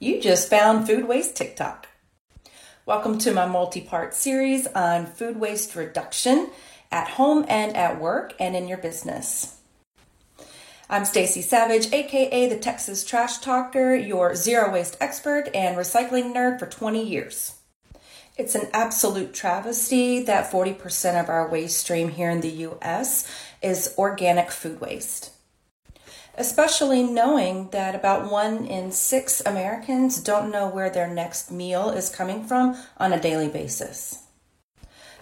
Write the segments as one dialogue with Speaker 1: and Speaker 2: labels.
Speaker 1: You just found Food Waste TikTok. Welcome to my multi part series on food waste reduction at home and at work and in your business. I'm Stacy Savage, aka the Texas Trash Talker, your zero waste expert and recycling nerd for 20 years. It's an absolute travesty that 40% of our waste stream here in the US is organic food waste especially knowing that about one in six Americans don't know where their next meal is coming from on a daily basis.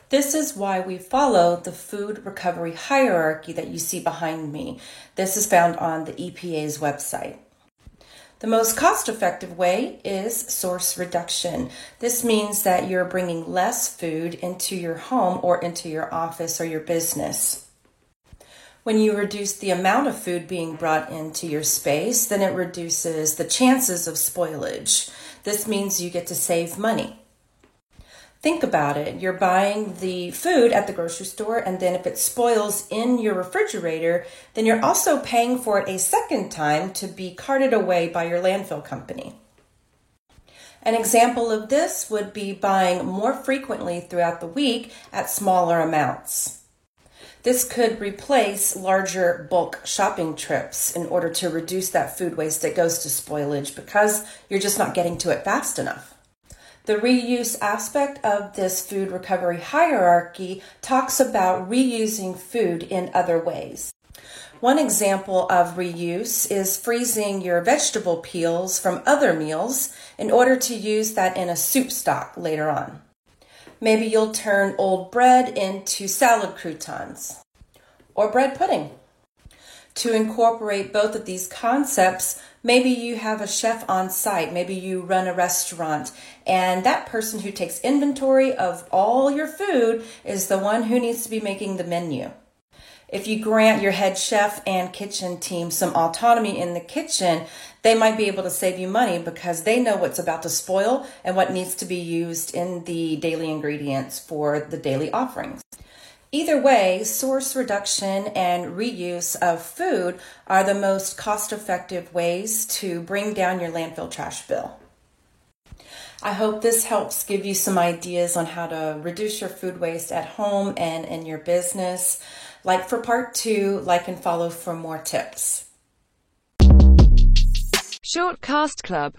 Speaker 1: This is why we follow the food recovery hierarchy that you see behind me. This is found on the EPA's website. The most cost effective way is source reduction. This means that you're bringing less food into your home or into your office or your business. When you reduce the amount of food being brought into your space, then it reduces the chances of spoilage. This means you get to save money. Think about it. You're buying the food at the grocery store, and then if it spoils in your refrigerator, then you're also paying for it a second time to be carted away by your landfill company. An example of this would be buying more frequently throughout the week at smaller amounts. This could replace larger bulk shopping trips in order to reduce that food waste that goes to spoilage because you're just not getting to it fast enough. The reuse aspect of this food recovery hierarchy talks about reusing food in other ways. One example of reuse is freezing your vegetable peels from other meals in order to use that in a soup stock later on. Maybe you'll turn old bread into salad croutons or bread pudding. To incorporate both of these concepts, maybe you have a chef on site, maybe you run a restaurant, and that person who takes inventory of all your food is the one who needs to be making the menu. If you grant your head chef and kitchen team some autonomy in the kitchen, they might be able to save you money because they know what's about to spoil and what needs to be used in the daily ingredients for the daily offerings. Either way, source reduction and reuse of food are the most cost effective ways to bring down your landfill trash bill. I hope this helps give you some ideas on how to reduce your food waste at home and in your business. Like for part two, like and follow for more tips.
Speaker 2: Short Cast Club